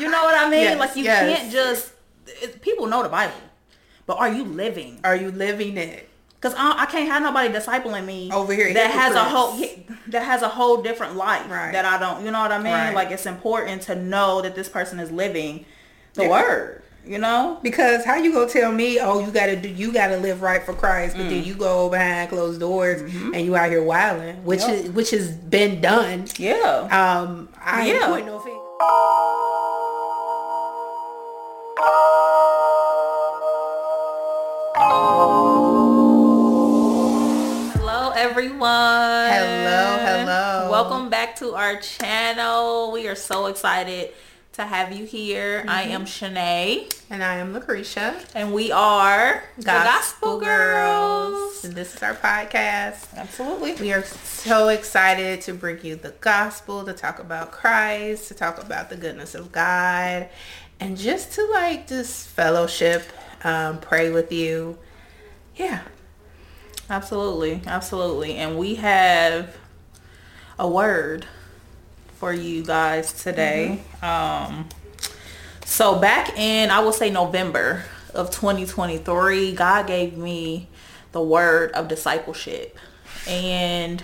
you know what I mean? Yes, like you yes. can't just. It, people know the Bible, but are you living? Are you living it? Because I, I can't have nobody discipling me Over here, that has a whole that has a whole different life Right. that I don't. You know what I mean? Right. Like it's important to know that this person is living the Yeah. word. You know? Because how you gonna tell me, oh, you gotta do, you gotta live right for Christ, but Mm. then you go behind closed doors and you out here wilding, which Mm-hmm. Yep. is which has been done. Yeah. Um, I Yeah. no. Hello everyone. Hello, hello. Welcome back to our channel. We are so excited to have you here. I Mm-hmm. am Shanae And I am Lucretia, and we are the Gospel, Gospel Girls. and this is our podcast. Absolutely. We are so excited to bring you the gospel, to talk about Christ, to talk about the goodness of God, and just to like just fellowship, um, pray with you. Yeah. Absolutely. Absolutely. And we have a word for you guys today. Um so back in I will say November of 2023, God gave me the word of discipleship. And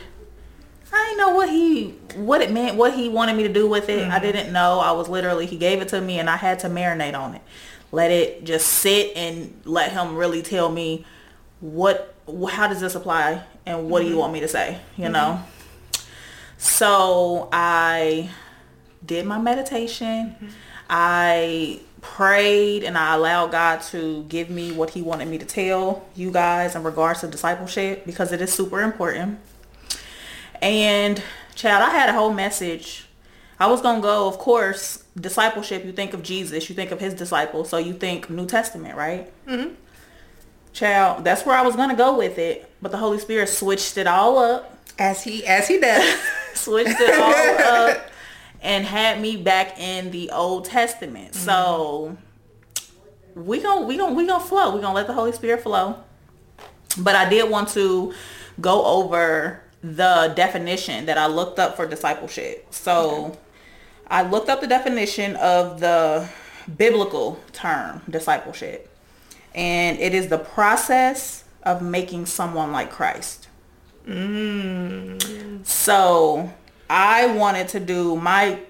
I didn't know what he what it meant, what he wanted me to do with it. I mm-hmm. didn't know. I was literally he gave it to me and I had to marinate on it. Let it just sit and let him really tell me what how does this apply and what do you mm-hmm. want me to say, you mm-hmm. know? So I did my meditation. I prayed and I allowed God to give me what he wanted me to tell you guys in regards to discipleship because it is super important. And child, I had a whole message. I was going to go, of course, discipleship, you think of Jesus, you think of his disciples, so you think New Testament, right? Mm-hmm. Child, that's where I was going to go with it, but the Holy Spirit switched it all up As he as he does. switched it all up and had me back in the Old Testament. Mm-hmm. So we gon' we gon' we gonna flow. We gonna let the Holy Spirit flow. But I did want to go over the definition that I looked up for discipleship. So I looked up the definition of the biblical term discipleship. And it is the process of making someone like Christ. Mm. So I wanted to do my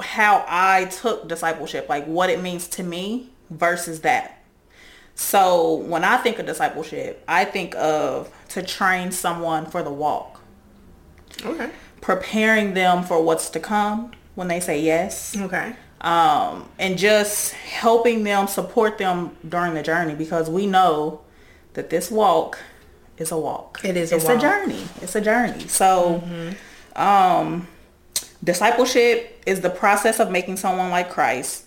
how I took discipleship, like what it means to me versus that. So when I think of discipleship, I think of to train someone for the walk, okay. preparing them for what's to come when they say yes, Okay. um, and just helping them support them during the journey because we know that this walk is a walk. It is a it's walk. a journey. It's a journey. So, um, discipleship is the process of making someone like Christ.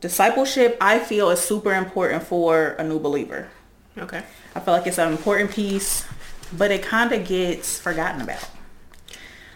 Discipleship, I feel, is super important for a new believer. Okay. I feel like it's an important piece, but it kind of gets forgotten about.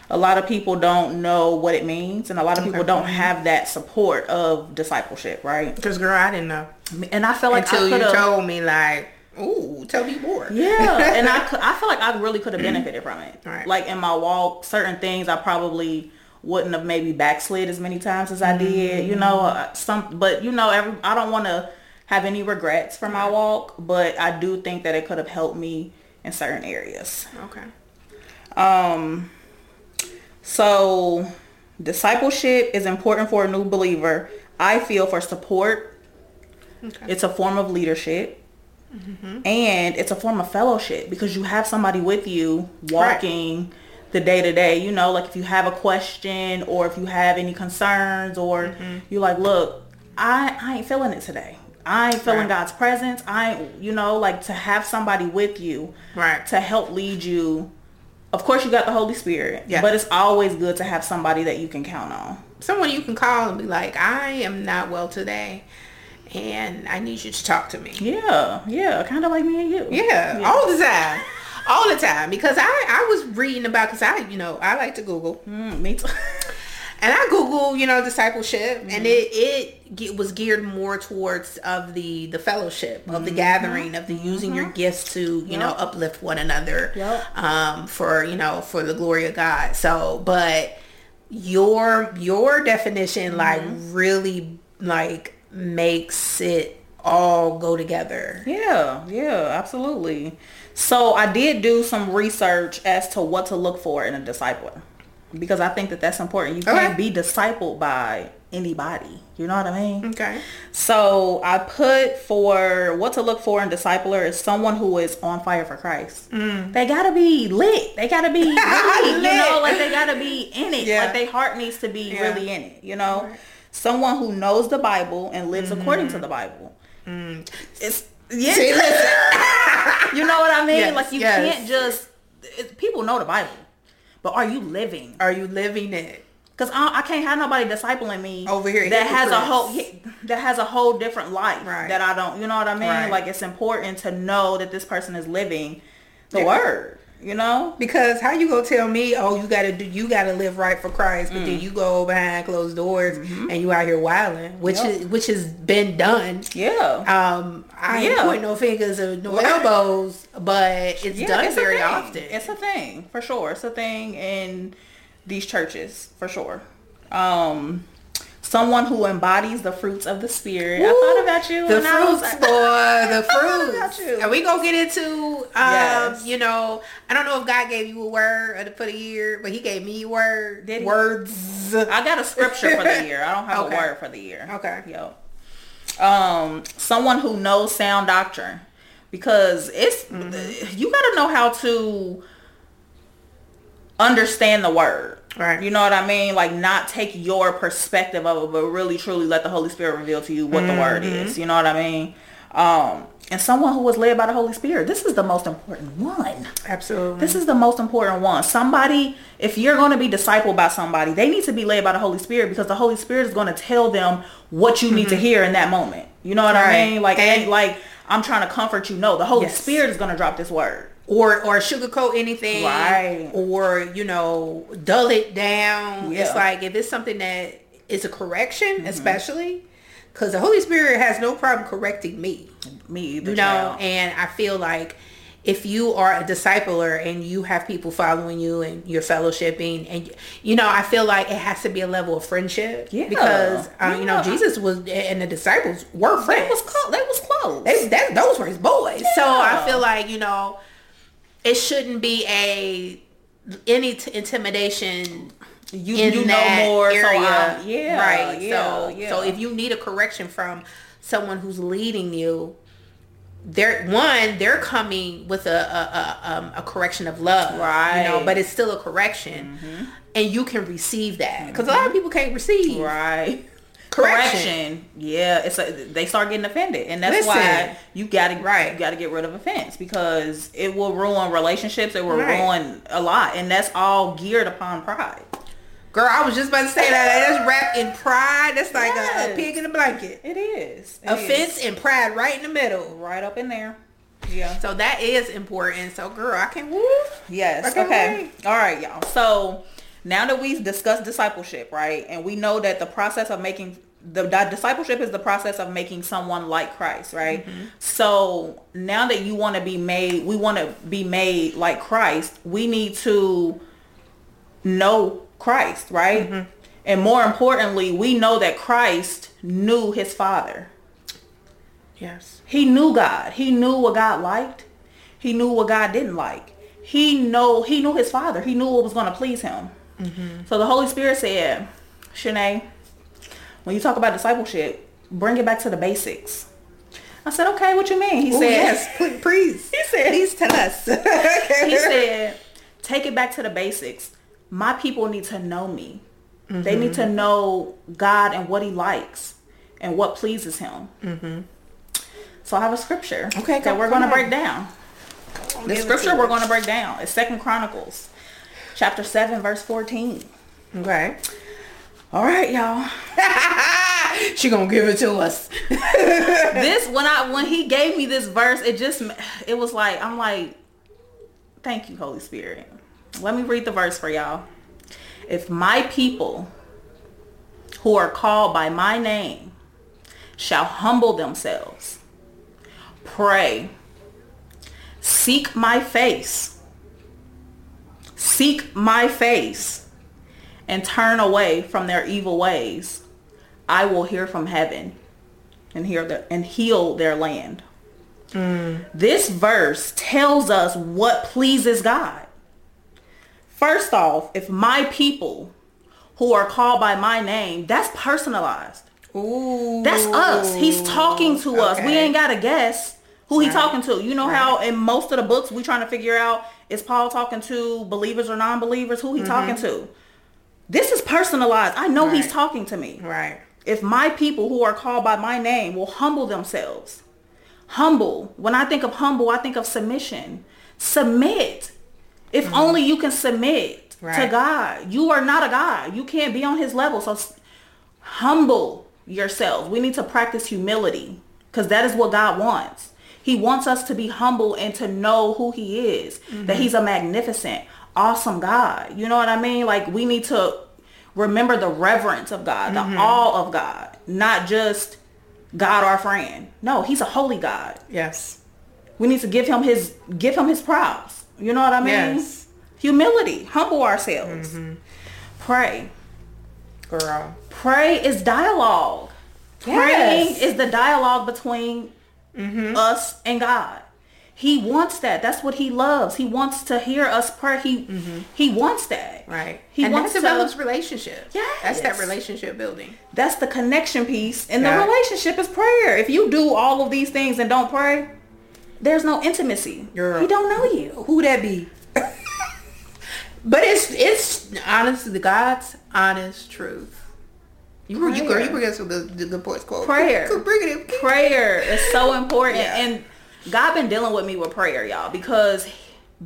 A lot of people don't know what it means, and a lot of people don't have that support of discipleship, right? Because girl, I didn't know And I felt like until you told me like, ooh, tell me more. yeah, and I, I feel like I really could have benefited from it. Right. Like in my walk, certain things I probably wouldn't have maybe backslid as many times as I did, you know, uh, some, but you know, every, I don't want to have any regrets for my walk, but I do think that it could have helped me in certain areas. Okay. Um, so discipleship is important for a new believer. I feel for support. Okay. It's a form of leadership. Mhm. And it's a form of fellowship because you have somebody with you walking the day to day. You know, like if you have a question or if you have any concerns or you're like, look, I, I ain't feeling it today. I ain't feeling Right. God's presence. I, ain't- you know, like to have somebody with you Right. to help lead you. Of course, you got the Holy Spirit, Yeah. but it's always good to have somebody that you can count on. Someone you can call and be like, I am not well today, and I need you to talk to me. Yeah, yeah, kind of like me and you. Yeah, all the time. All the time. Because I, I was reading about, because I, you know, I like to Google. Mm, me too. And I Google, you know, discipleship, Mm-hmm. and it it ge- was geared more towards of the the fellowship, of the gathering, of the using your gifts to you know Mm-hmm. Uplift one another, Yep. um, for you know for the glory of God. So, but your your definition like Mm-hmm. really like makes it all go together. Yeah, yeah, absolutely. So I did do some research as to what to look for in a discipler because I think that that's important. You can't Okay. be discipled by anybody. You know what I mean? Okay. So I put for what to look for in discipler is someone who is on fire for Christ. Mm. They gotta be lit. They gotta be really, you know, like they gotta be in it. Yeah. Like their heart needs to be Yeah. really in it. You know, someone who knows the Bible and lives mm-hmm. according to the Bible. Mm. It's yeah. See. You know what I mean? Yes, like you yes. can't just. It, people know the Bible, but are you living? Are you living it? Because I, I can't have nobody discipling me Over here, that has a whole that has a whole different life Right. that I don't. You know what I mean? Right. Like it's important to know that this person is living the Yeah. word. You know? Because how you gonna tell me, oh, you gotta do, you gotta live right for Christ, but then you go behind closed doors and you out here wilding, which Yep. is which has been done. Yeah. Um, I ain't Yeah. pointing no fingers or no elbows, but it's yeah, done it's very often. It's a thing for sure. It's a thing in these churches for sure. Um, someone who embodies the fruits of the spirit. I thought about you. The when I was- fruits, boy, the fruits. And we gonna get into, um, Yes. you know, I don't know if God gave you a word for the year, but He gave me a word. Did he? Words. I got a scripture for the year. I don't have Okay. a word for the year. Okay. Yo. Um, someone who knows sound doctrine because it's Mm-hmm. you got to know how to understand the word. Right. You know what I mean? Like not take your perspective of it, but really truly let the Holy Spirit reveal to you what the word Mm-hmm. is. You know what I mean? Um, and someone who was led by the Holy Spirit. This is the most important one. Absolutely. This is the most important one. Somebody, if you're going to be discipled by somebody, they need to be led by the Holy Spirit because the Holy Spirit is going to tell them what you need to hear in that moment. You know what Mm-hmm. Right. I mean? Like, And- like I'm trying to comfort you. No, the Holy Yes. Spirit is going to drop this word. Or or sugarcoat anything Right. or you know dull it down Yeah. it's like if it's something that is a correction Mm-hmm. especially because the holy spirit has no problem correcting me Me either. you know child. and i feel like if you are a discipler and you have people following you and you're fellowshipping and you know i feel like it has to be a level of friendship Yeah. because uh, you know jesus was and the disciples were friends They was close. They was close. they, that, those were his boys. So I feel like you know, it shouldn't be a any t- intimidation you in you know more. area. So yeah. right. Yeah, so yeah. so if you need a correction from someone who's leading you, they're one they're coming with a a, a, um, a correction of love, right You know. Mm-hmm. but it's still a correction, and you can receive that because a lot of people can't receive right. Correction. correction. Yeah, it's a, they start getting offended, and that's Listen. why you gotta Right. you gotta get rid of offense because it will ruin relationships. It will Right. ruin a lot, and that's all geared upon pride. Girl, I was just about to say that. That's wrapped in pride. That's like a, a pig in a blanket. It is It offense is. and pride right in the middle. right up in there. Yeah. So that is important. So girl, I can woo. Yes. I can't Okay. wait. All right, y'all. So now that we've discussed discipleship, right, and we know that the process of making the di- discipleship is the process of making someone like Christ, right? Mm-hmm. So now that you want to be made, we want to be made like Christ. We need to know Christ, right? Mm-hmm. And more importantly, we know that Christ knew his Father. Yes. He knew God. He knew what God liked. He knew what God didn't like. He know he knew his father. He knew what was going to please him. So the Holy Spirit said, Shanae, when you talk about discipleship, bring it back to the basics. I said, okay, what you mean? He Ooh, said, yes, please. He said- please tell us. he said, take it back to the basics. My people need to know me. They need to mm-hmm. know God and what he likes and what pleases him. Mm-hmm. So I have a scripture Okay, that we're going to break down. The scripture we're going to break down is Second Chronicles, chapter 7, verse 14. Okay. All right, y'all. she gonna give it to us. this when I when he gave me this verse, it just it was like I'm like, thank you, Holy Spirit. Let me read the verse for y'all. If my people who are called by my name shall humble themselves, pray, seek my face, seek my face, and turn away from their evil ways, I will hear from heaven and hear the, and heal their land. Mm. This verse tells us what pleases God. First off, if my people who are called by my name, that's personalized. Ooh. That's us. He's talking to us. We ain't got to guess who he Right. talking to. You know how in most of the books we trying to figure out is Paul talking to believers or non-believers? Who he talking to? This is personalized. I know he's Mm-hmm. Talking to me. Right. If my people who are called by my name will humble themselves. Humble. When I think of humble, I think of submission. Submit. If only you can submit to Mm-hmm. God. You are not a God. You can't be on his level. So humble yourselves. We need to practice humility because that is what God wants. He wants us to be humble and to know who he is, that mm-hmm. he's a magnificent, awesome God. You know what I mean? Like we need to remember the reverence of God, the mm-hmm. awe of God, not just God our friend. No, he's a holy God. Yes. We need to give him his give him his props. You know what I mean? Yes. Humility, humble ourselves. Mm-hmm. Pray. Girl. Pray is dialogue. Praying Yes. is the dialogue between Mm-hmm. us and God. He wants that. That's what he loves. He wants to hear us pray. He mm-hmm. he wants that. Right. He and wants that to- develops relationship. Yeah. That's that relationship building. That's the connection piece. And Yeah. the relationship is prayer. If you do all of these things and don't pray, there's no intimacy. Girl. He don't know you. Who that be? but it's it's honestly the God's honest truth. You were you girl, you bring us some good, good points quote. Prayer. Good, bring it in. prayer is so important Yeah. and god been dealing with me with prayer y'all because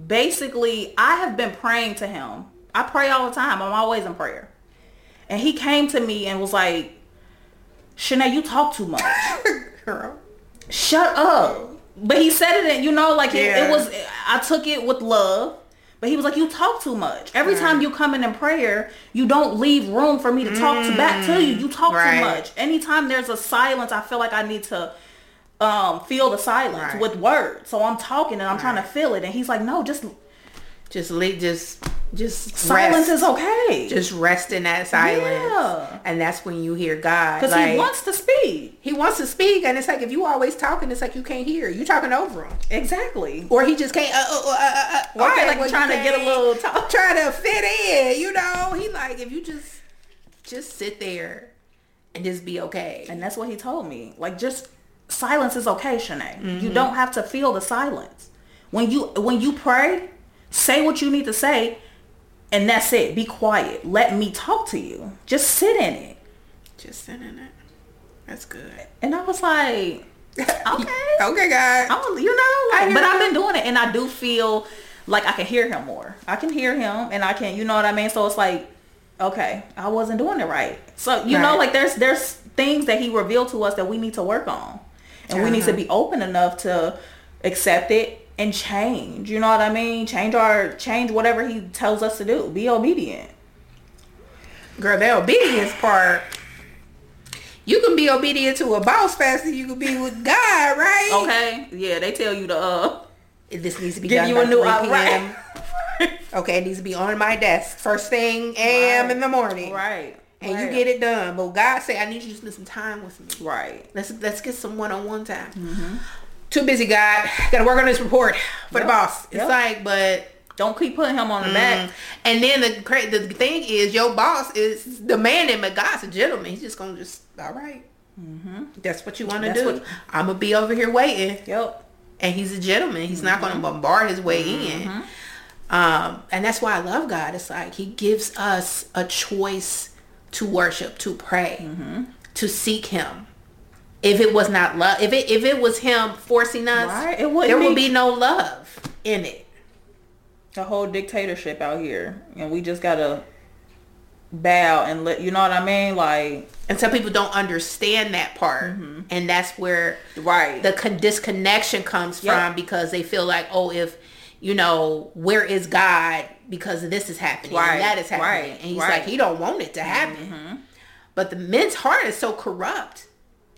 basically i have been praying to him i pray all the time i'm always in prayer and he came to me and was like Shanae, you talk too much Girl. shut up but he said it and you know like it, it was i took it with love but he was like you talk too much. Every time you come in in prayer you don't leave room for me to talk to back to you. You talk Right. too much. Anytime there's a silence i feel like i need to um feel the silence Right. with words. So i'm talking and i'm trying to feel it. And he's like no just Just leave just just silence rest. is okay just rest in that silence. Yeah. And that's when you hear God. because Like, he wants to speak he wants to speak and it's like if you always talking, it's like you can't hear. You talking over him. exactly Or he just can't uh, uh, uh, uh, uh, okay, like well, trying to get a little talk. trying to fit in, you know. He like if you just just sit there and just be okay. And that's what he told me. Like just silence is okay, Shanae. Mm-hmm. You don't have to feel the silence. When you when you pray, say what you need to say and that's it. Be quiet. Let me talk to you. Just sit in it. Just sit in it. That's good. And I was like, okay. okay, God. I'm, you know, like, but I've been doing it and I do feel like I can hear him more. I can hear him and I can, you know what I mean? So it's like, okay, I wasn't doing it right. So, you know, like there's, there's things that he revealed to us that we need to work on and we need to Uh-huh. be open enough to accept it and change. You know what I mean? Change our, change whatever he tells us to do. Be obedient. Girl, the obedience part. You can be obedient to a boss faster than you can be with God, right? Okay. Yeah. They tell you to, uh, This needs to be give done you a new 3 right. Okay, it needs to be on my desk first thing a.m. Right. in the morning. right. And right. you get it done. But God say, I need you to spend some time with me. Right. Let's let's get some one-on-one time. Too busy, God. Got to work on this report for Yep. the boss. It's Yep. like, but Don't keep putting him on the back. Mm. and then the cra- the thing is, your boss is demanding, but God's a gentleman. He's just gonna just, all right. Mm-hmm. That's what you want to do. what- I'm gonna be over here waiting, Yep. and he's a gentleman. He's not gonna mm-hmm. bombard his way in. Mm-hmm. Um, and that's why I love God. It's like He gives us a choice to worship, to pray, to seek Him. If it was not love, if it if it was Him forcing us, Right, it wouldn't there would be- no love in it. the whole dictatorship out here and we just gotta bow and let you know what i mean like And some people don't understand that part, mm-hmm. and that's where right the con- disconnection comes Yep. from because they feel like, oh, if you know, where is God because this is happening Right, and that is happening, right, and he's right. like, he don't want it to happen. Mm-hmm. But the men's heart is so corrupt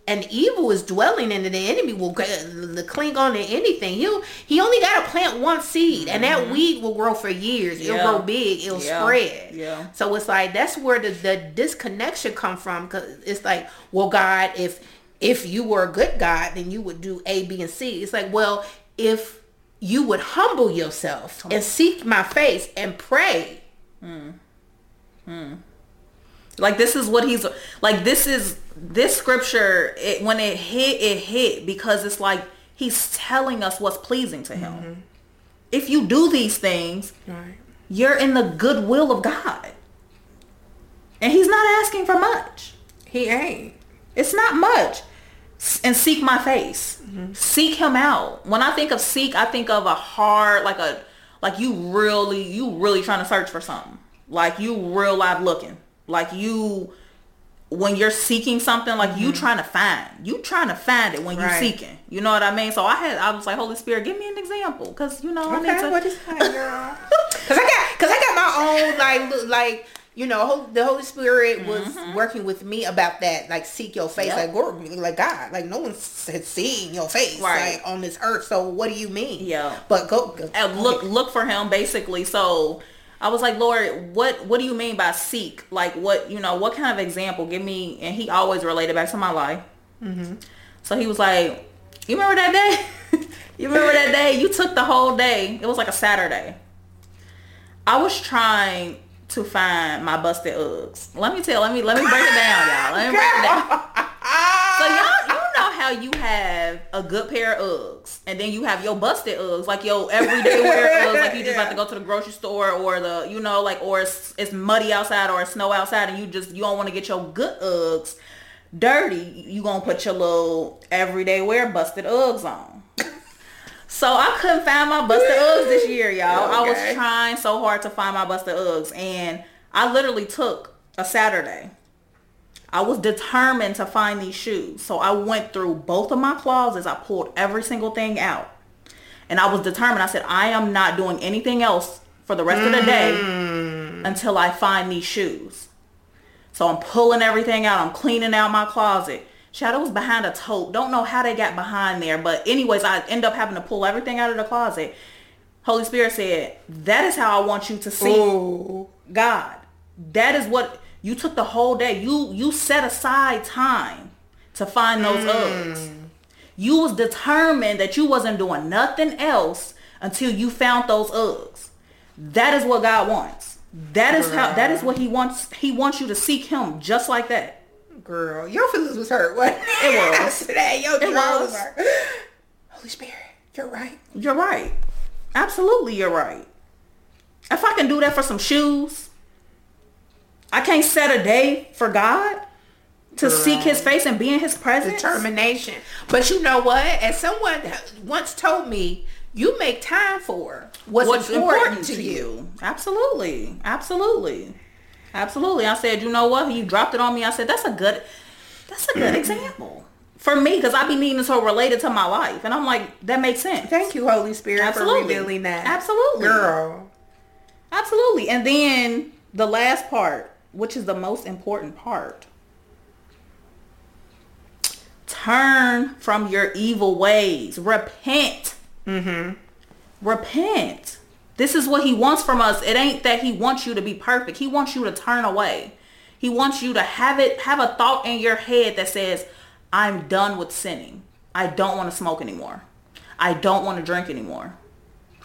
and evil is dwelling in it, the enemy will cling on to anything. He'll he only got to plant one seed, and that weed will grow for years. It'll Mm-hmm. Yeah. grow big. It'll Yeah. spread. Yeah. So it's like that's where the, the disconnection come from. Cause it's like, well, God, if if you were a good God, then you would do A, B, and C. It's like, well, if you would humble yourself and seek my face and pray. Like this is what he's like. This is this scripture. It, when it hit, it hit because it's like he's telling us what's pleasing to him. Mm-hmm. If you do these things, Right. you're in the goodwill of God, and he's not asking for much. He ain't. It's not much. And seek my face. Mm-hmm. Seek him out. When I think of seek, I think of a hard, like a, like you really, you really trying to search for something. Like you real live looking. Like you, when you're seeking something, like you mm-hmm. trying to find. You trying to find it when you're seeking. You know what I mean? So I had, I was like, Holy Spirit, give me an example, because you know I need to. what is that, girl? Cause I got, cause I got my own like, like you know, the Holy Spirit was mm-hmm. working with me about that, like seek your face, Yep. like like God, like no one has seen your face, Right. like on this earth. So what do you mean? Yeah. but go, go and look look for him basically so i was like lord what what do you mean by seek? Like what you know what kind of example? Give me and he always related back to my life. Mm-hmm. So he was like you remember that day? You remember that day? You took the whole day. It was like a saturday. I was trying to find my busted uggs. Let me tell let me let me break it down y'all. Let me break it down so y'all, you know how you have a good pair of Uggs, and then you have your busted Uggs, like your everyday wear Uggs, like you just Yeah. about to go to the grocery store, or the, you know, like, or it's, it's muddy outside or it's snow outside, and you just you don't want to get your good Uggs dirty. You gonna put your little everyday wear busted Uggs on. So I couldn't find my busted Uggs this year, y'all. I was trying so hard to find my busted Uggs, and I literally took a Saturday. I was determined to find these shoes. So I went through both of my closets. I pulled every single thing out. And I was determined. I said, I am not doing anything else for the rest of the day mm. until I find these shoes. So I'm pulling everything out. I'm cleaning out my closet. Shadow was behind a tote. Don't know how they got behind there. But anyways, I end up having to pull everything out of the closet. Holy Spirit said, that is how I want you to see Ooh. God. That is what you took the whole day. You you set aside time to find those mm. Uggs. You was determined that you wasn't doing nothing else until you found those Uggs. That is what God wants. That is how that is what he wants he wants you to seek him just like that. girl, your feelings was hurt. What It was. today? Your It was. was hurt. Holy Spirit, you're right. You're right. Absolutely you're right. If I can do that for some shoes, I can't set a day for God to seek his face and be in his presence. determination. But you know what? As someone once told me, you make time for what's, What's important, to you. Absolutely. Absolutely. Absolutely. I said, you know what? He dropped it on me. I said, that's a good, that's a good example for me because I be needing to relate it to my life. And I'm like, that makes sense. Thank you, Holy Spirit, Absolutely. for revealing that. Absolutely. Girl. Absolutely. And then the last part, which is the most important part. Turn from your evil ways. Repent. Mm-hmm. Repent. This is what he wants from us. It ain't that he wants you to be perfect. He wants you to turn away. He wants you to have it have a thought in your head that says, I'm done with sinning. I don't want to smoke anymore. I don't want to drink anymore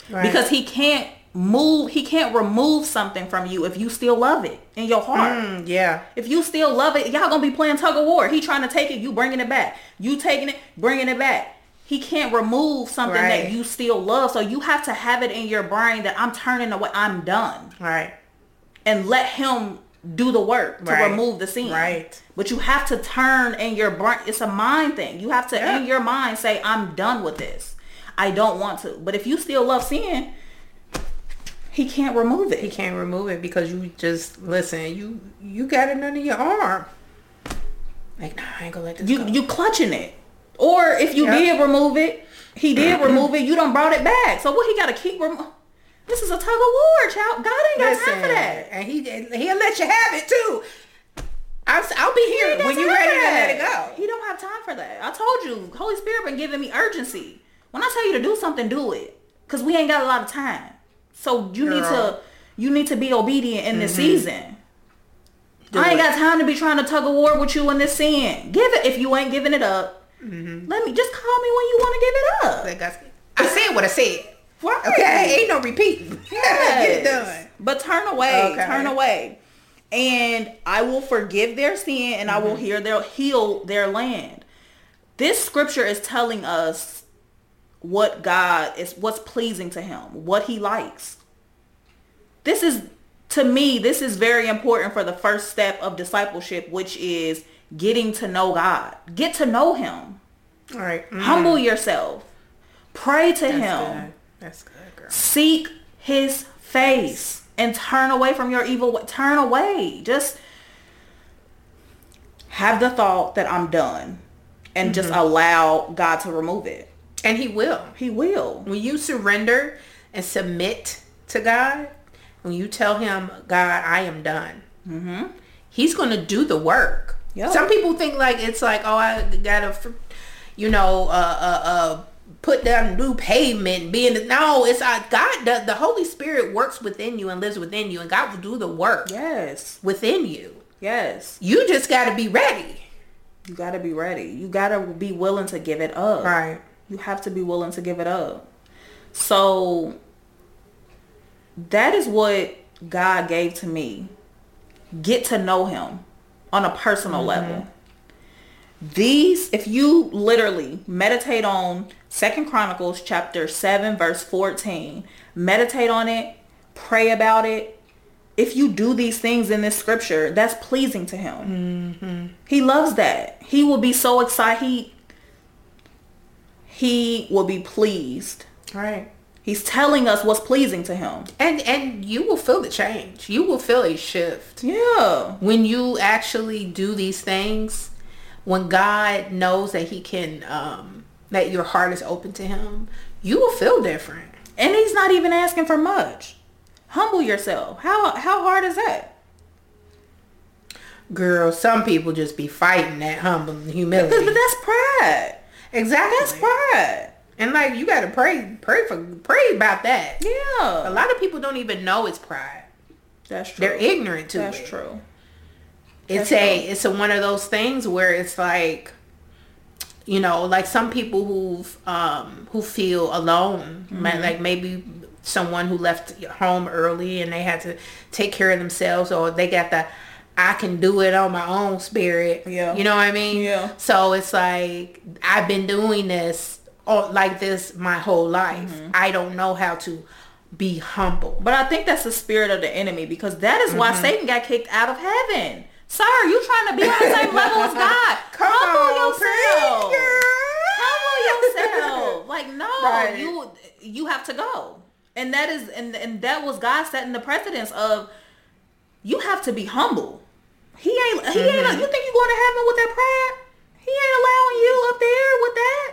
Right. because he can't move he can't remove something from you if you still love it in your heart Mm, yeah. if you still love it y'all gonna be playing tug of war he trying to take it you bringing it back you taking it bringing it back he can't remove something Right. that you still love so you have to have it in your brain that i'm turning away i'm done Right. and let him do the work to Right. remove the sin Right. but you have to turn in your brain it's a mind thing you have to Yeah. in your mind say i'm done with this i don't want to but if you still love sin he can't remove it He can't remove it because you just listen. You you got it under your arm. Like, nah, I ain't gonna let this you go. you clutching it or if you Yeah. did remove it he did mm-hmm. remove it you don't brought it back so what he got to keep remo- this is a tug of war child god ain't got time for that And he he'll let you have it too. I'll, I'll be here got when you're ready to let it go. he don't have time for that. I told you, Holy Spirit been giving me urgency. When I tell you to do something, do it. Cause we ain't got a lot of time. So you need to you need to be obedient in this season. Do I ain't it. got time to be trying to tug a war with you in this sin. Give it if you ain't giving it up. Mm-hmm. Let me just call me when you want to give it up. I, said what I said. Right. Okay, ain't no repeating. Get it done. But turn away, Okay. turn away. And I will forgive their sin and I will Mm-hmm. hear their heal their land. This scripture is telling us what God is what's pleasing to him, what he likes. This is to me, this is very important for the first step of discipleship, which is getting to know God. Get to know him. All right. Mm, Humble yourself. Pray to that's him good. That's good, girl. seek his face and turn away from your evil turn away just have the thought that i'm done and just Mm-hmm. allow god to remove it And he will. he will When you surrender and submit to God, when you tell him, God, I am done, mm-hmm. he's going to do the work. Yeah. Some people think like it's like, oh, I got to, you know, uh, uh, uh, put down new pavement. Being no, it's uh, God. The, the Holy Spirit works within you and lives within you, and God will do the work yes within you. yes You just got to be ready. you gotta be ready you gotta be willing to give it up Right. You have to be willing to give it up. So that is what god gave to me. Get to know him on a personal mm-hmm. level. These if you literally meditate on second chronicles chapter 7 verse 14 meditate on it pray about it. If you do these things in this scripture that's pleasing to him. Mm-hmm. He loves that. He will be so excited. He he will be pleased. Right. he's telling us what's pleasing to him. And and you will feel the change. You will feel a shift. yeah. When you actually do these things when god knows that he can um that your heart is open to him you will feel different. And he's not even asking for much. Humble yourself. How how hard is that? Girl some people just be fighting that humble but, humility. But that's pride exactly. That's pride and like you gotta pray pray for pray about that. Yeah. a lot of people don't even know it's pride. That's true. They're ignorant to that's it. true. It's That's a true. it's a one of those things where it's like you know like some people who've um who feel alone Mm-hmm. like maybe someone who left home early and they had to take care of themselves or they got the I can do it on my own spirit. Yeah. You know what I mean? Yeah. So it's like I've been doing this all, like this my whole life. Mm-hmm. I don't know how to be humble. But I think that's the spirit of the enemy because that is Mm-hmm. why Satan got kicked out of heaven. Sir, you trying to be on the same level as God. Come Humble on, yourself. Humble yourself. Like no, Right. you you have to go. And that is and and that was God setting the precedence of you have to be humble. He ain't he Mm-hmm. ain't you think you going to heaven with that pride? He ain't allowing you up there with that.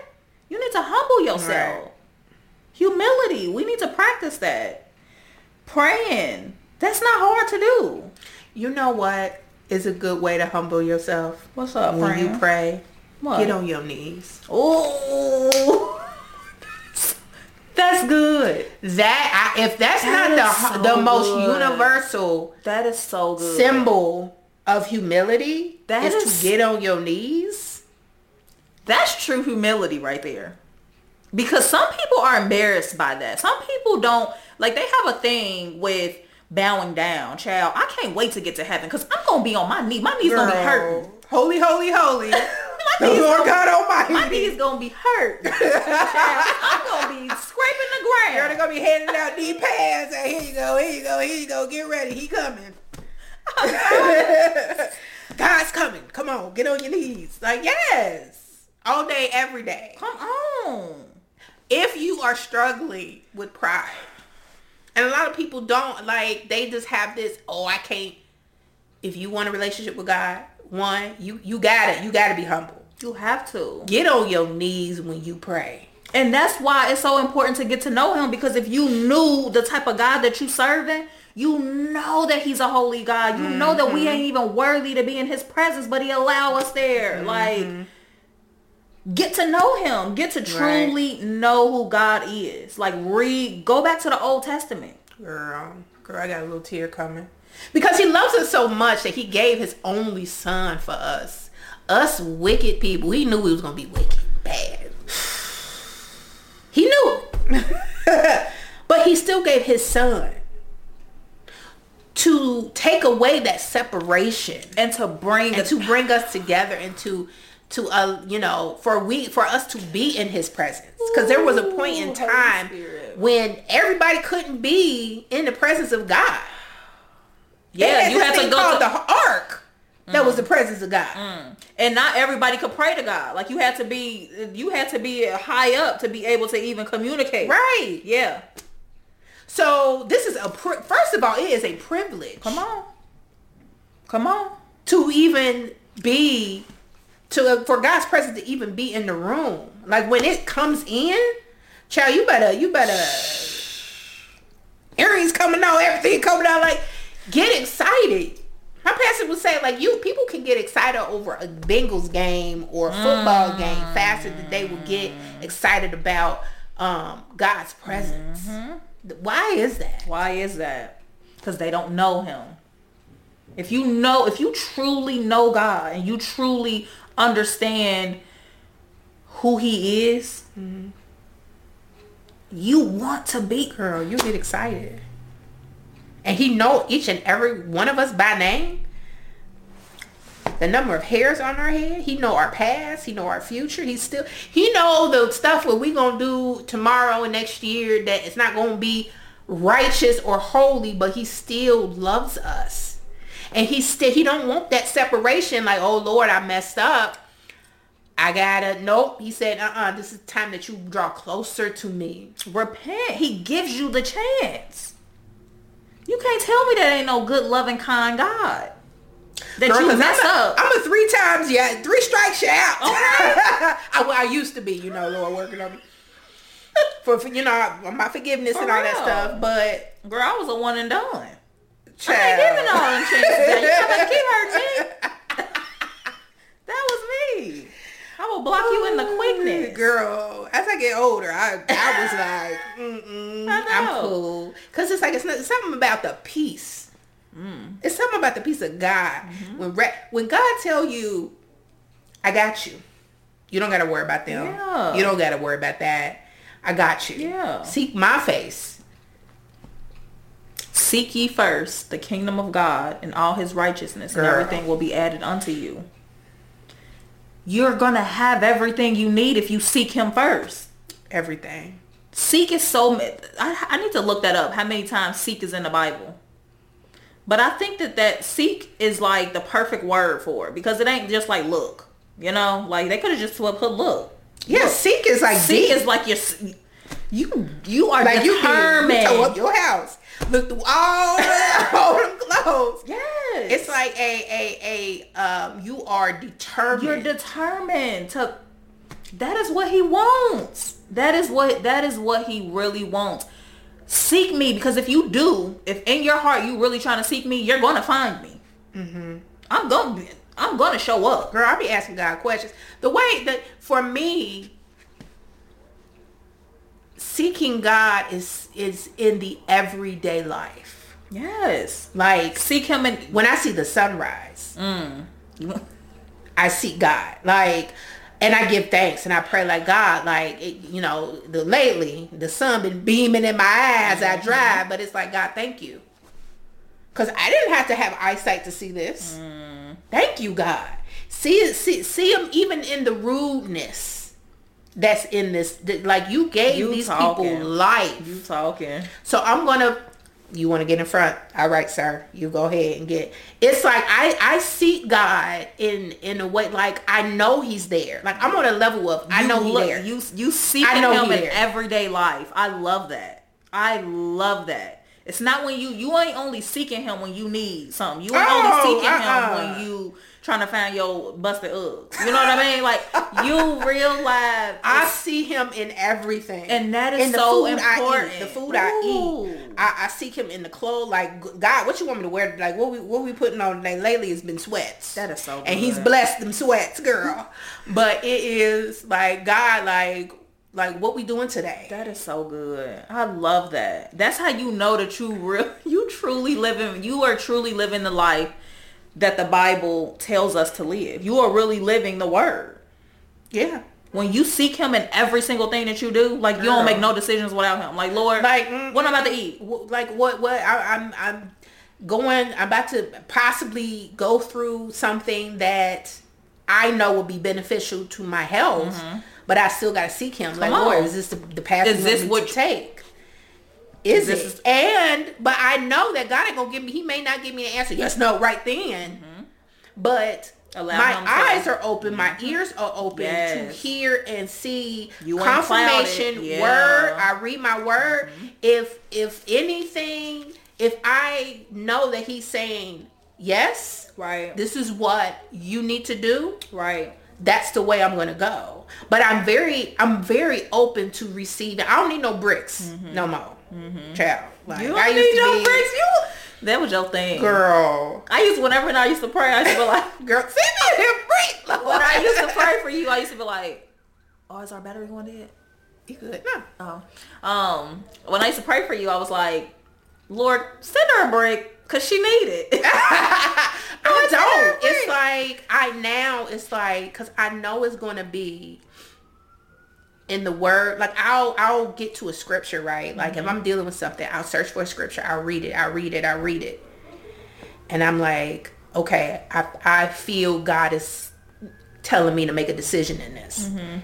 You need to humble yourself. Right. Humility. We need to practice that. Praying. That's not hard to do. You know what is a good way to humble yourself? What's up, when friend? you pray, What? get on your knees. Oh, that's good. That I, if that's That not the so the most good. universal That is so good. symbol of humility, That is is- to get on your knees. That's true humility right there. Because some people are embarrassed by that. Some people don't like they have a thing with bowing down. Child, I can't wait to get to heaven because I'm gonna be on my knee. My knees gonna be hurting. Holy, holy, holy. My the Lord gonna- God My knees gonna be hurt. I'm gonna be scraping the Girl, ground. they're gonna be handing out knee pads. Hey, here you go, here you go, here you go. Get ready, he coming. God's coming. Come on, get on your knees. Like yes, all day, every day. Come on. if you are struggling with pride and a lot of people don't like they just have this oh i can't if you want a relationship with god one you you got it you got to be humble You have to. get on your knees when you pray And that's why it's so important to get to know him because if you knew the type of God that you serving, you know that he's a holy God. You know that we ain't mm-hmm. even worthy to be in his presence, but he allow us there. Mm-hmm. Like get to know him. Get to truly know who God is. Like read, go back to the Old Testament. Girl, girl, I got a little tear coming. Because he loves us so much that he gave his only son for us. Us wicked people. He knew we was gonna be wicked, bad. He knew. but he still gave his son to take away that separation And to bring and to bring us together and to to uh you know for we for us to be in his presence because there was a point in time when everybody couldn't be in the presence of God. yeah, you had to go to the ark. That was the presence of God. and not everybody could pray to God. Like you had to be you had to be high up to be able to even communicate. Right. Yeah. So this is a pri- first of all, it is a privilege. Come on. Come on. to even be to for God's presence to even be in the room. Like when it comes in, child, you better you better earrings coming out, everything coming out. Like get excited. My pastor would say like you people can get excited over a Bengals game or a football game faster than they would get excited about um, God's presence. Why is that? Why is that? Because they don't know him. If you know, if you truly know God and you truly understand who he is, mm-hmm. you want to be girl, you get excited. And he know each and every one of us by name. The number of hairs on our head. He know our past. He know our future. He still he know the stuff what we gonna do tomorrow and next year that it's not gonna be righteous or holy, but he still loves us. And he still he don't want that separation like, oh Lord, I messed up. I gotta nope. He said, uh uh this is time that you draw closer to me. repent. He gives you the chance. You can't tell me that ain't no good, loving, kind God. That Girl, you 'cause mess I'm a, up. I'm a three times, yeah, three strikes you out. Okay. I, well, I used to be, you know, Lord working on me. For, for, you know, my forgiveness For and all that stuff. But, Girl, I was a one and done. I child. ain't giving all them chances. You better keep hurting me. That was me. I will block you in the quickness. Girl, as I get older, I, I was like, mm-mm, I. I'm cool. Because it's like, it's, not, it's something about the peace. Mm. It's something about the peace of God. Mm-hmm. When re- when God tell you, I got you. You don't got to worry about them. Yeah. You don't got to worry about that. I got you. Yeah. Seek my face. Seek ye first the kingdom of God and all his righteousness, and everything will be added unto you. You're gonna have everything you need if you seek him first. Everything. Seek is so. I, I need to look that up. How many times seek is in the Bible? But I think that that seek is like the perfect word for it because it ain't just like look. You know, like they could have just put look. Yeah, Look. seek is like Seek deep. is like your. You you are like you determined. can you tow up your house. Look through all the, all them clothes. yes, It's like a a a um. You are determined. You're determined to that is what he wants. That is what that is what he really wants. Seek me because if you do, if in your heart you really trying to seek me, you're gonna find me. Mm-hmm. I'm gonna be, I'm gonna show up. Girl, I be asking God questions. The way that for me, seeking God is is in the everyday life. Yes. Like Seek him and when I see the sunrise, mm. I seek God. Like, and I give thanks and I pray like God. Like, it, you know, the lately the sun been beaming in my eyes. I mm-hmm. drive, but it's like God, thank you, because I didn't have to have eyesight to see this. Mm. Thank you, God. See, see, see him even in the rudeness that's in this. Like you gave You these talking. people life. You talking. So I'm gonna. You want to get in front? All right, sir. You go ahead and get. It's like I I seek God in in a way like I know He's there. Like I'm on a level of I You know look- there. You you seek him in there. everyday life. I love that. I love that. It's not when you you ain't only seeking him when you need something. You ain't Oh, only seeking uh-uh. him when uh-uh. you trying to find your busted Uggs. You know what I mean? Like you realize I see him in everything, And that is the so food I important. eat, the food I eat. I, I seek him in the clothes. Like God, what you want me to wear? Like what we what we putting on today lately has been sweats. That is so Good. And he's blessed them sweats, girl. but it is like God, like like what we doing today. That is so good. I love that. That's how you know that you real you truly living you are truly living the life that the Bible tells us to live. You are really living the word. Yeah. When you seek him in every single thing that you do, like you don't make no decisions without him. Like Lord, Like, mm, what I'm about to eat. Like what what I, I'm I'm going I'm about to possibly go through something that I know will be beneficial to my health, but I still gotta seek him. Like, Mm-hmm. On. Lord, is this the, the path Is this what to take? Is This it? is- and but I know that God ain't gonna give me. He may not give me an answer. Yes, no, right then. But Mm-hmm. Allow my eyes are open. My ears are open to hear and see You confirmation. Yeah. Word. I read my word. Mm-hmm. If if anything, if I know that He's saying yes, Right. this is what you need to do Right. that's the way I'm gonna go. But I'm very, I'm very open to receiving. I don't need no bricks no more, child. Like You I used need to no be, bricks. You that was your thing. girl, I used whenever I used to pray, I used to be like girl, send me a brick. When I used to pray for you, I used to be like, Oh, is our battery going dead? you good? No. Oh. Um, when I used to pray for you, I was like, Lord, send her a break because she need it. I Lord, send her a don't. It's like I now. It's like because I know it's gonna be in the word. Like I'll I'll get to a scripture right. Like if mm-hmm. I'm dealing with something, I'll search for a scripture. I'll read it. I'll read it. I'll read it. And I'm like, okay, I I feel God is telling me to make a decision in this. Mm-hmm.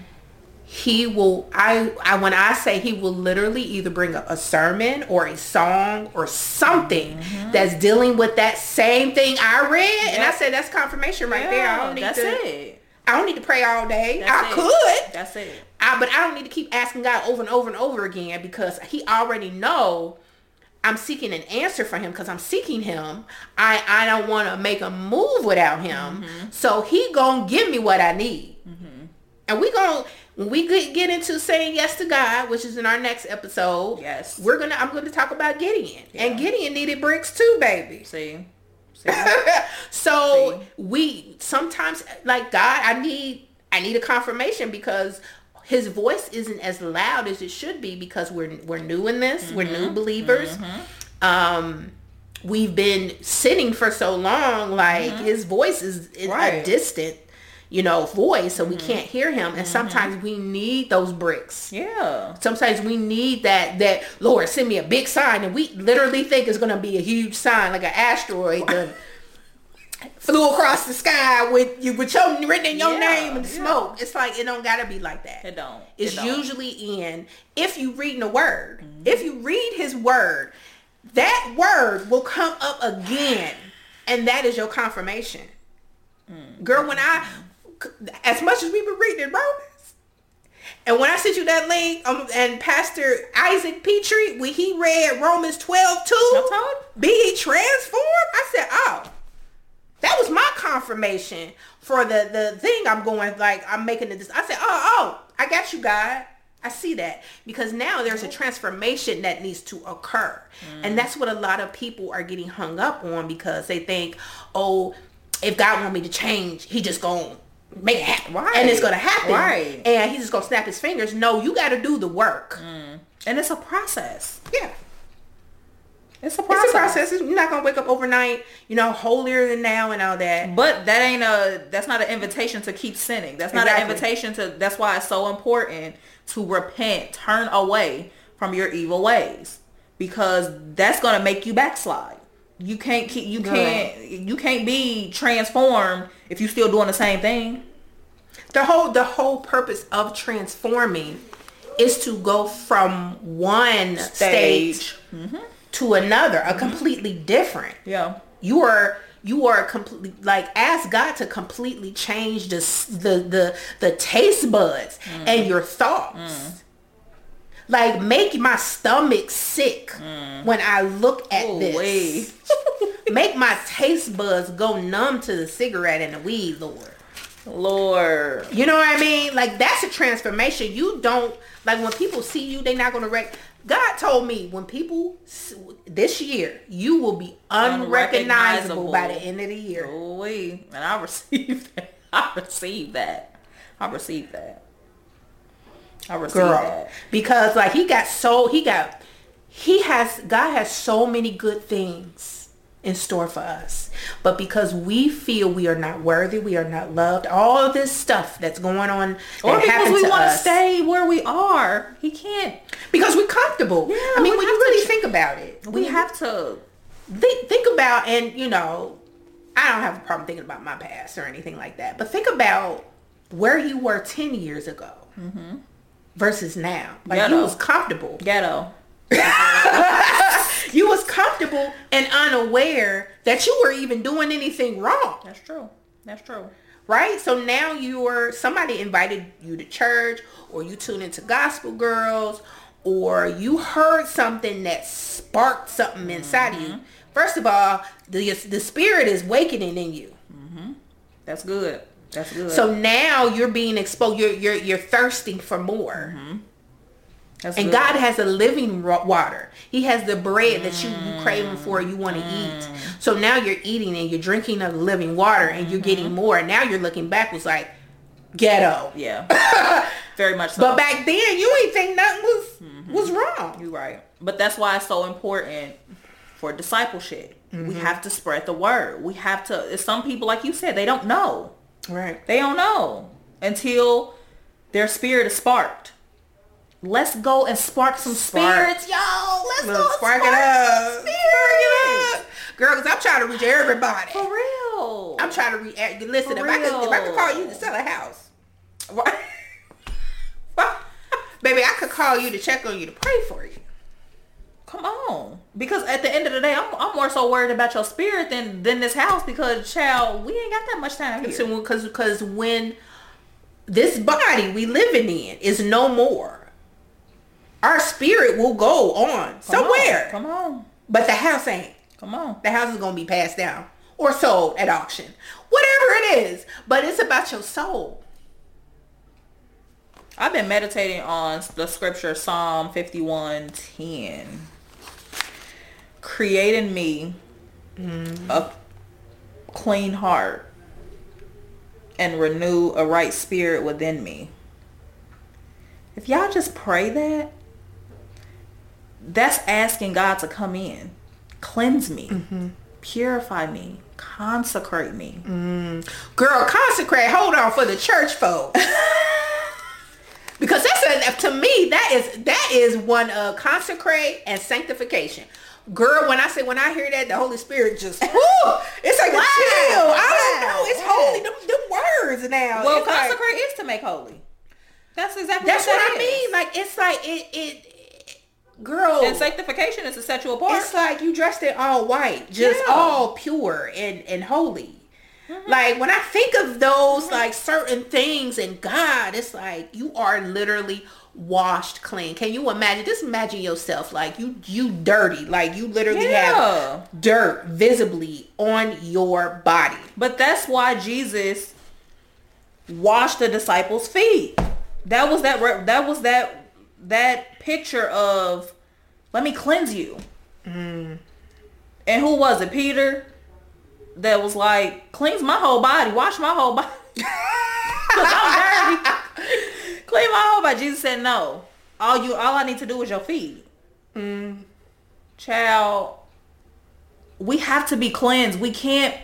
He will. I, I when I say he will literally either bring a, a sermon or a song or something mm-hmm. that's dealing with that same thing I read, and I said that's confirmation right there. I don't need that's to. it. I don't need to pray all day. That's I it. could. That's it. I, but I don't need to keep asking God over and over and over again because he already know I'm seeking an answer for him because I'm seeking him. I, I don't want to make a move without him. Mm-hmm. So he gonna give me what I need. And we gonna when we get, get into saying yes to God, which is in our next episode. Yes. We're gonna I'm gonna talk about Gideon. And Gideon needed bricks too, baby. See? See? so we sometimes like God, I need I need a confirmation because his voice isn't as loud as it should be because we're we're new in this. We're new mm-hmm. believers. Mm-hmm. Um we've been sitting for so long like mm-hmm. his voice is, is a Right. distant you know voice so we can't hear him and sometimes we need those bricks yeah. sometimes we need that that lord send me a big sign and we literally think it's going to be a huge sign like an asteroid that flew across the sky with you with your written in your Yeah, name and yeah. smoke it's like it don't gotta be like that It don't. it's It don't. usually in if you read the word Mm-hmm. if you read his word that word will come up again and that is your confirmation Mm. girl when i as much as we've been reading in romans and when I sent you that link, um, and Pastor Isaac Petrie, when he read Romans 12, 2, be transformed, I said, oh, that was my confirmation for the, the thing I'm going, like, I'm making this. I said, oh, oh, I got you, God. I see that. Because now there's a transformation that needs to occur. And that's what a lot of people are getting hung up on because they think, oh, if God want me to change, he just to make it happen. Right. And it's to happen. Right. And he's just to snap his fingers. No, you got to do the work. Mm. And it's a process. Yeah. It's a process. It's a process. You're not to wake up overnight, you know, holier than now and all that. But that ain't a that's not an invitation to keep sinning. That's not Exactly. an invitation to that's why it's so important to repent, turn away from your evil ways. Because that's gonna make you backslide. You can't keep you can't you can't be transformed if you're still doing the same thing. the whole the whole purpose of transforming is to go from one stage, mm-hmm. to another, a mm-hmm. completely different. Yeah. You are you are completely like ask God to completely change the the the, the taste buds mm. and your thoughts. Mm. Like make my stomach sick mm. when I look at Ooh, this. make my taste buds go numb to the cigarette and the weed, Lord. Lord. You know what I mean? Like that's a transformation. You don't like when people see you, they're not gonna rec. God told me when people this year, you will be unrecognizable by the end of the year. Oh, and I received that. I received that. I received that. I received girl that. because like he got so he got he has god has so many good things in store for us but because we feel we are not worthy we are not loved all of this stuff that's going on Or because we want to stay where we are. He can't. because we're comfortable Yeah, i mean when you really tr- think about it We when have to. think, think about and you know i don't have a problem thinking about my past or anything like that but think about where you were 10 years ago mm-hmm. Versus now like Mm-hmm. Ghetto. you was comfortable Ghetto. you was comfortable and unaware that you were even doing anything wrong That's true. That's true. right so now you're somebody invited you to church or you tune into gospel girls or you heard something that sparked something inside of you first of all the, the spirit is wakening in you That's good. That's good. so now you're being exposed you're you're, you're thirsting for more mm-hmm. That's And good. God has a living water. He has the bread that you, you craving for, you want to mm. eat. So now you're eating and you're drinking of the living water and you're getting mm-hmm. more. And now you're looking back was like ghetto. Yeah. Very much so. But back then you ain't think nothing was mm-hmm. was wrong. You're right. But that's why it's so important for discipleship. We Mm-hmm. have to spread the word. We have to. Some people, like you said, they don't know. Right. They don't know until their spirit is sparked. Let's go and spark some Spark. spirits, y'all. Let's Look, go spark it some up. Spark it up. Girl, because I'm trying to reach everybody. For real. I'm trying to reach. Eh, listen, For if I could, if I could call you to sell a house, baby, I could call you to check on you to pray for you. Come on. Because at the end of the day, I'm, I'm more so worried about your spirit than than this house because, child, we ain't got that much time here. Because because when this body we living in is no more, our spirit will go on Come somewhere, on. Come on. but the house ain't. Come on. The house is gonna be passed down or sold at auction, whatever it is. But it's about your soul. I've been meditating on the scripture Psalm 51:10. Create in me a clean heart and renew a right spirit within me. If y'all just pray that, that's asking God to come in, cleanse me, purify me, consecrate me. Girl, consecrate. Hold on for the church folk. because that's a, to me that is that is one of consecrate and sanctification. Girl, when I say when I hear that, the Holy Spirit just whoo, it's like Wow. a chill. I don't know. It's Wow. holy. Them, them words now. Well, It's like- consecrate is to make holy. That's exactly that's what that I is. mean. Like it's like it it girl. And sanctification is to set you apart. It's like you dressed it all white, just Yeah. all pure and and holy. Mm-hmm. Like when I think of those mm-hmm. like certain things in God, it's like you are literally washed clean. Can you imagine? Just imagine yourself like you you dirty, like you literally Yeah. have dirt visibly on your body. But that's why Jesus washed the disciples' feet. That was that that was that that picture of let me cleanse you. Mm. And who was it? Peter that was like cleanse my whole body, wash my whole body. 'Cause I'm dirty. Clean my whole body. Jesus said no. All you all I need to do is your feet. Mm. Child, we have to be cleansed. We can't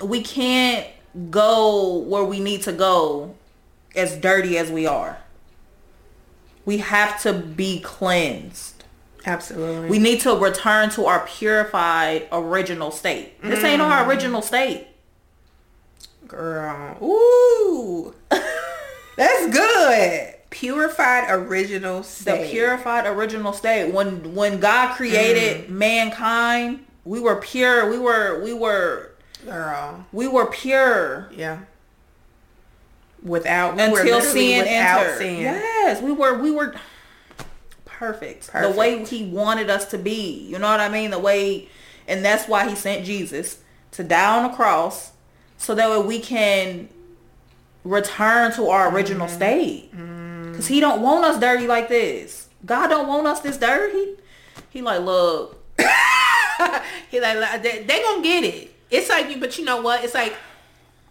we can't go where we need to go as dirty as we are. We have to be cleansed. Absolutely. We need to return to our purified original state. This ain't our original state. Girl. Ooh. That's good. Purified original state. The purified original state. When when God created mm. mankind, we were pure. We were we were Girl. we were pure Yeah. Without we until sin without entered. sin. Yes, we were we were perfect. perfect. The way he wanted us to be. You know what I mean? The way And that's why he sent Jesus to die on the cross so that way we can return to our original Mm-hmm. state. Cause he don't want us dirty like this. God don't want us this dirty. He like, look, he like they, they gonna get it. It's like, but you know what? It's like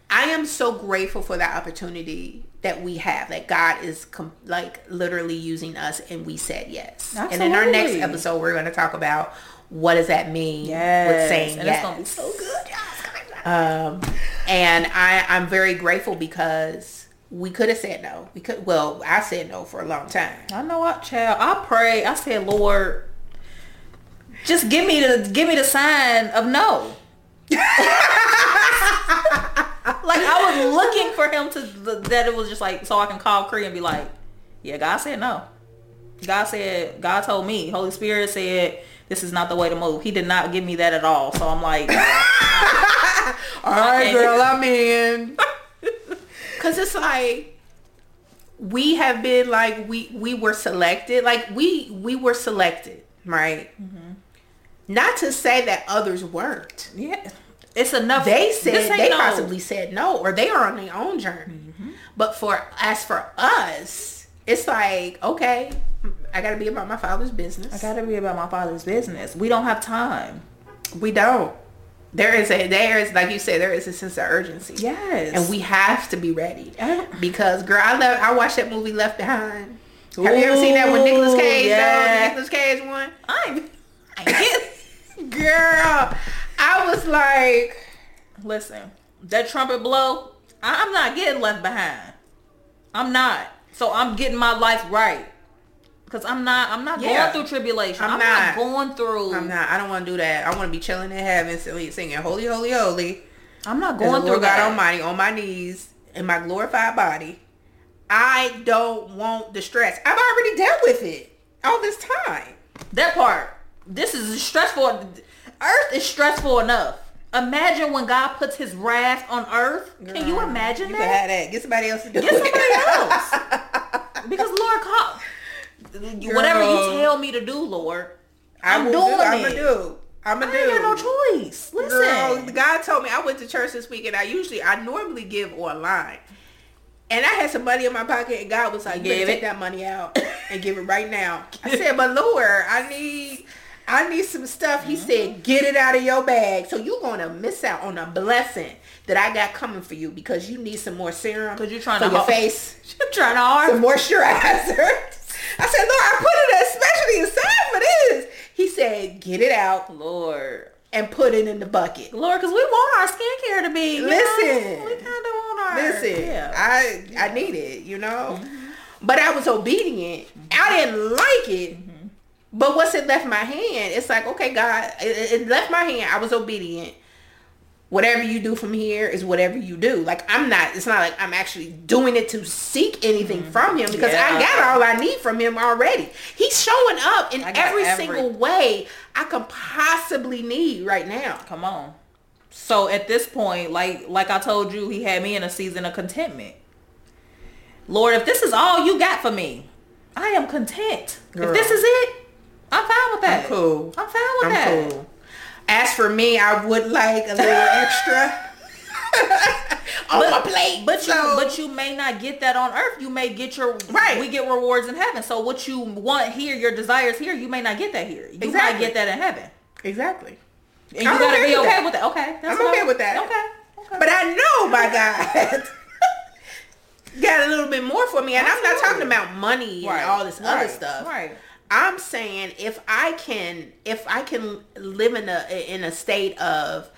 I am so grateful for that opportunity that we have. That God is com- like literally using us, and we said yes. Absolutely. And in our next episode, we're gonna talk about what does that mean yes. with saying and yes. it's gonna be so good. Um, and I, I'm very grateful because we could have said no. We could. Well, I said no for a long time. I know what, child. I pray. I said, Lord, just give me the give me the sign of no. like I was looking for him to that it was just like so I can call Cree and be like, yeah, God said no. God said God told me. Holy Spirit said this is not the way to move. He did not give me that at all. So I'm like, All right, girl, I'm in. Cause it's like we have been like we we were selected, like we we were selected, right? Mm-hmm. Not to say that others weren't. yeah, it's enough. They said they no- possibly said no, or they are on their own journey. Mm-hmm. But for as for us, it's like okay, I got to be about my father's business. I gotta be about my father's business. We don't have time. we don't. There is a there is like you said there is a sense of urgency. Yes. and we have to be ready because girl, I love I watched that movie Left Behind. Have you ever seen that with Nicolas Ooh, Cage? yeah. though? Nicolas Cage one. I'm. I. Girl, I was like, Listen, that trumpet blow. I'm not getting left behind. I'm not. So I'm getting my life right. Cause I'm not. I'm not Yeah. going through tribulation. I'm I'm, not. not. going through. I'm not. I don't want to do that. I want to be chilling in heaven, singing, "Holy, Holy, Holy." I'm not going through Lord God that. Almighty on my knees in my glorified body. I don't want the stress. I've already dealt with it all this time. That part. This is stressful. Earth is stressful enough. Imagine when God puts His wrath on Earth. Can you imagine you Can that? have that. Get somebody else to do Get it. somebody else. Because Lord, call. Whatever you tell me to do, Lord, I I'm doing do. I'm gonna do. I'm gonna I do. ain't got no choice. Listen. Girl, God told me I went to church this week, and I usually, I normally give online, and I had some money in my pocket, and God was like, "You Give take it. that money out and give it right now." I said, "But Lord, I need." I need some stuff. He said, mm-hmm. get it out of your bag. So you're going to miss out on a blessing that I got coming for you because you need some more serum because you're trying for to your hold- face, I'm trying to hard. some moisturizer. I said, Lord, I put it especially aside for this. He said, get it out Lord. and put it in the bucket. Lord, because we want our skincare to be. Listen. know, we kind of want our. Listen, Yeah. I I need it, you know. Mm-hmm. But I was obedient. I mm-hmm. didn't like it. Mm-hmm. But once it left my hand, it's like, okay, God, it, it left my hand. I was obedient. Whatever you do from here is whatever you do. Like I'm not. It's not like I'm actually doing it to seek anything mm-hmm. from him because I got all I need from him already. He's showing up in every, every- single way I could possibly need right now. Come on. So at this point, like like I told you, he had me in a season of contentment. Lord, if this is all you got for me, I am content. Girl. If this is it, I'm fine with that. I'm cool. I'm fine with I'm that. cool. As for me, I would like a little extra on my plate. But you so- but you may not get that on earth. You may get your Right. We get rewards in heaven. So what you want here, your desires here, you may not get that here. You might Exactly. get that in heaven. exactly. And you I'm gotta okay be with okay that. with that. Okay. I'm okay with that. Okay. Okay. But I know my God got a little bit more for me, and I'm not talking about money Right. and all this other stuff. Right. I'm saying if I can, if I can live in a in a state of,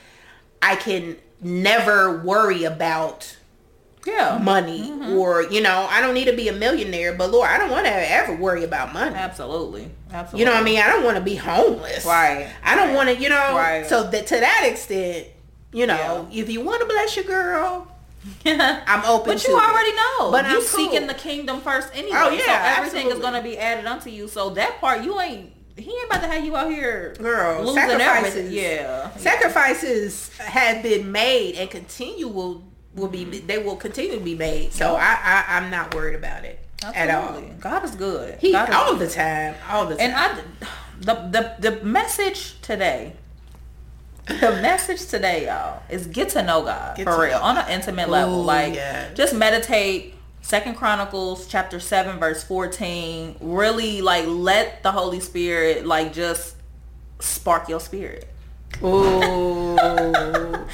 I can never worry about Yeah. money Mm-hmm. or you know I don't need to be a millionaire but Lord I don't want to ever worry about money Absolutely. Absolutely. you know what I mean I don't want to be homeless Right. I don't Right. want to you know Right. so that to that extent you know if you want to bless your girl I'm open But you it. already know. But you I'm seeking cool. the kingdom first anyway. Oh, yeah, so everything absolutely. is gonna be added unto you. So that part you ain't he ain't about to have you out here Girl, losing sacrifices. everything. Yeah. sacrifices have been made and continue will will be they will continue to be made so I, I I'm not worried about it at all God is good. he God is all good. the time all the time And I the, the the message today the message today, y'all, is get to know God Get for real know on an intimate level. Ooh, Like, yes. just meditate. Second Chronicles chapter seven verse fourteen. Really, like, let the Holy Spirit like just spark your spirit. Ooh.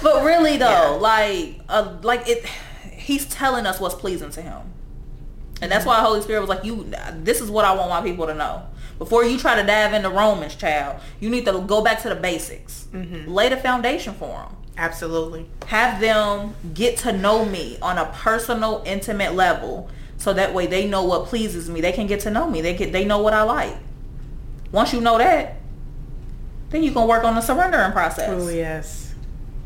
But really, though, Yeah. like, uh, like it, he's telling us what's pleasing to him, and that's why Holy Spirit was like, "You, this is what I want my people to know." Before you try to dive into Romans, child, you need to go back to the basics, mm-hmm. lay the foundation for them, Absolutely. have them get to know me on a personal, intimate level, so that way they know what pleases me. They can get to know me. They get, they know what I like. Once you know that, then you can work on the surrendering process. Oh yes.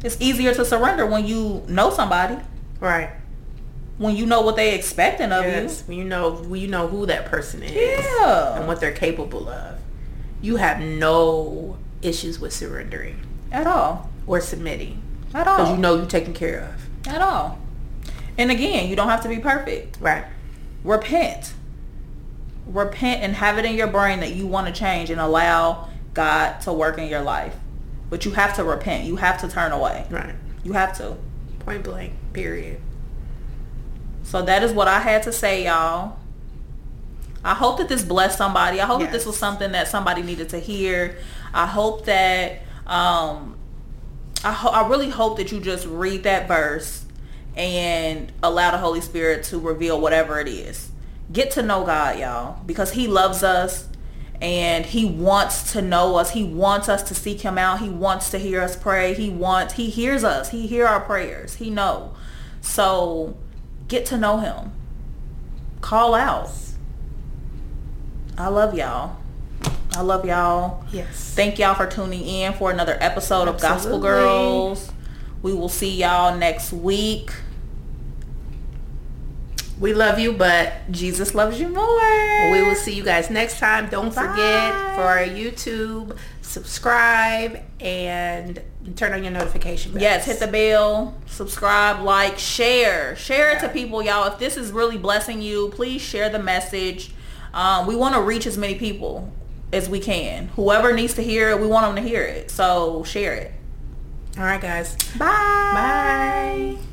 It's easier to surrender when you know somebody, Right. When you know what they expecting of Yes. When you know when you know who that person is. Yeah. And what they're capable of. You have no issues with surrendering At all. or submitting. At all. Because you know you're taken care of. At all. And again, you don't have to be perfect. Right. Repent. Repent and have it in your brain that you want to change and allow God to work in your life. But you have to repent. You have to turn away. Right. You have to. Point blank. Period. So that is what I had to say, y'all. I hope that this blessed somebody. I hope that this was something that somebody needed to hear. I hope that um I ho- I really hope that you just read that verse and allow the Holy Spirit to reveal whatever it is. Get to know God, y'all, because he loves us and he wants to know us. He wants us to seek him out. He wants to hear us pray. He wants he hears us. He hear our prayers. He know. So get to know him. Call out. I love y'all. I love y'all. Yes. Thank y'all for tuning in for another episode of Gospel Girls. We will see y'all next week. We love you, but Jesus loves you more. we will see you guys next time. Don't forget for our YouTube, subscribe and turn on your notification bells. Yes, hit the bell, subscribe, like, share. Share it to people, y'all. If this is really blessing you, please share the message. Um, we want to reach as many people as we can. Whoever needs to hear it, we want them to hear it. So share it. All right, guys. Bye. Bye.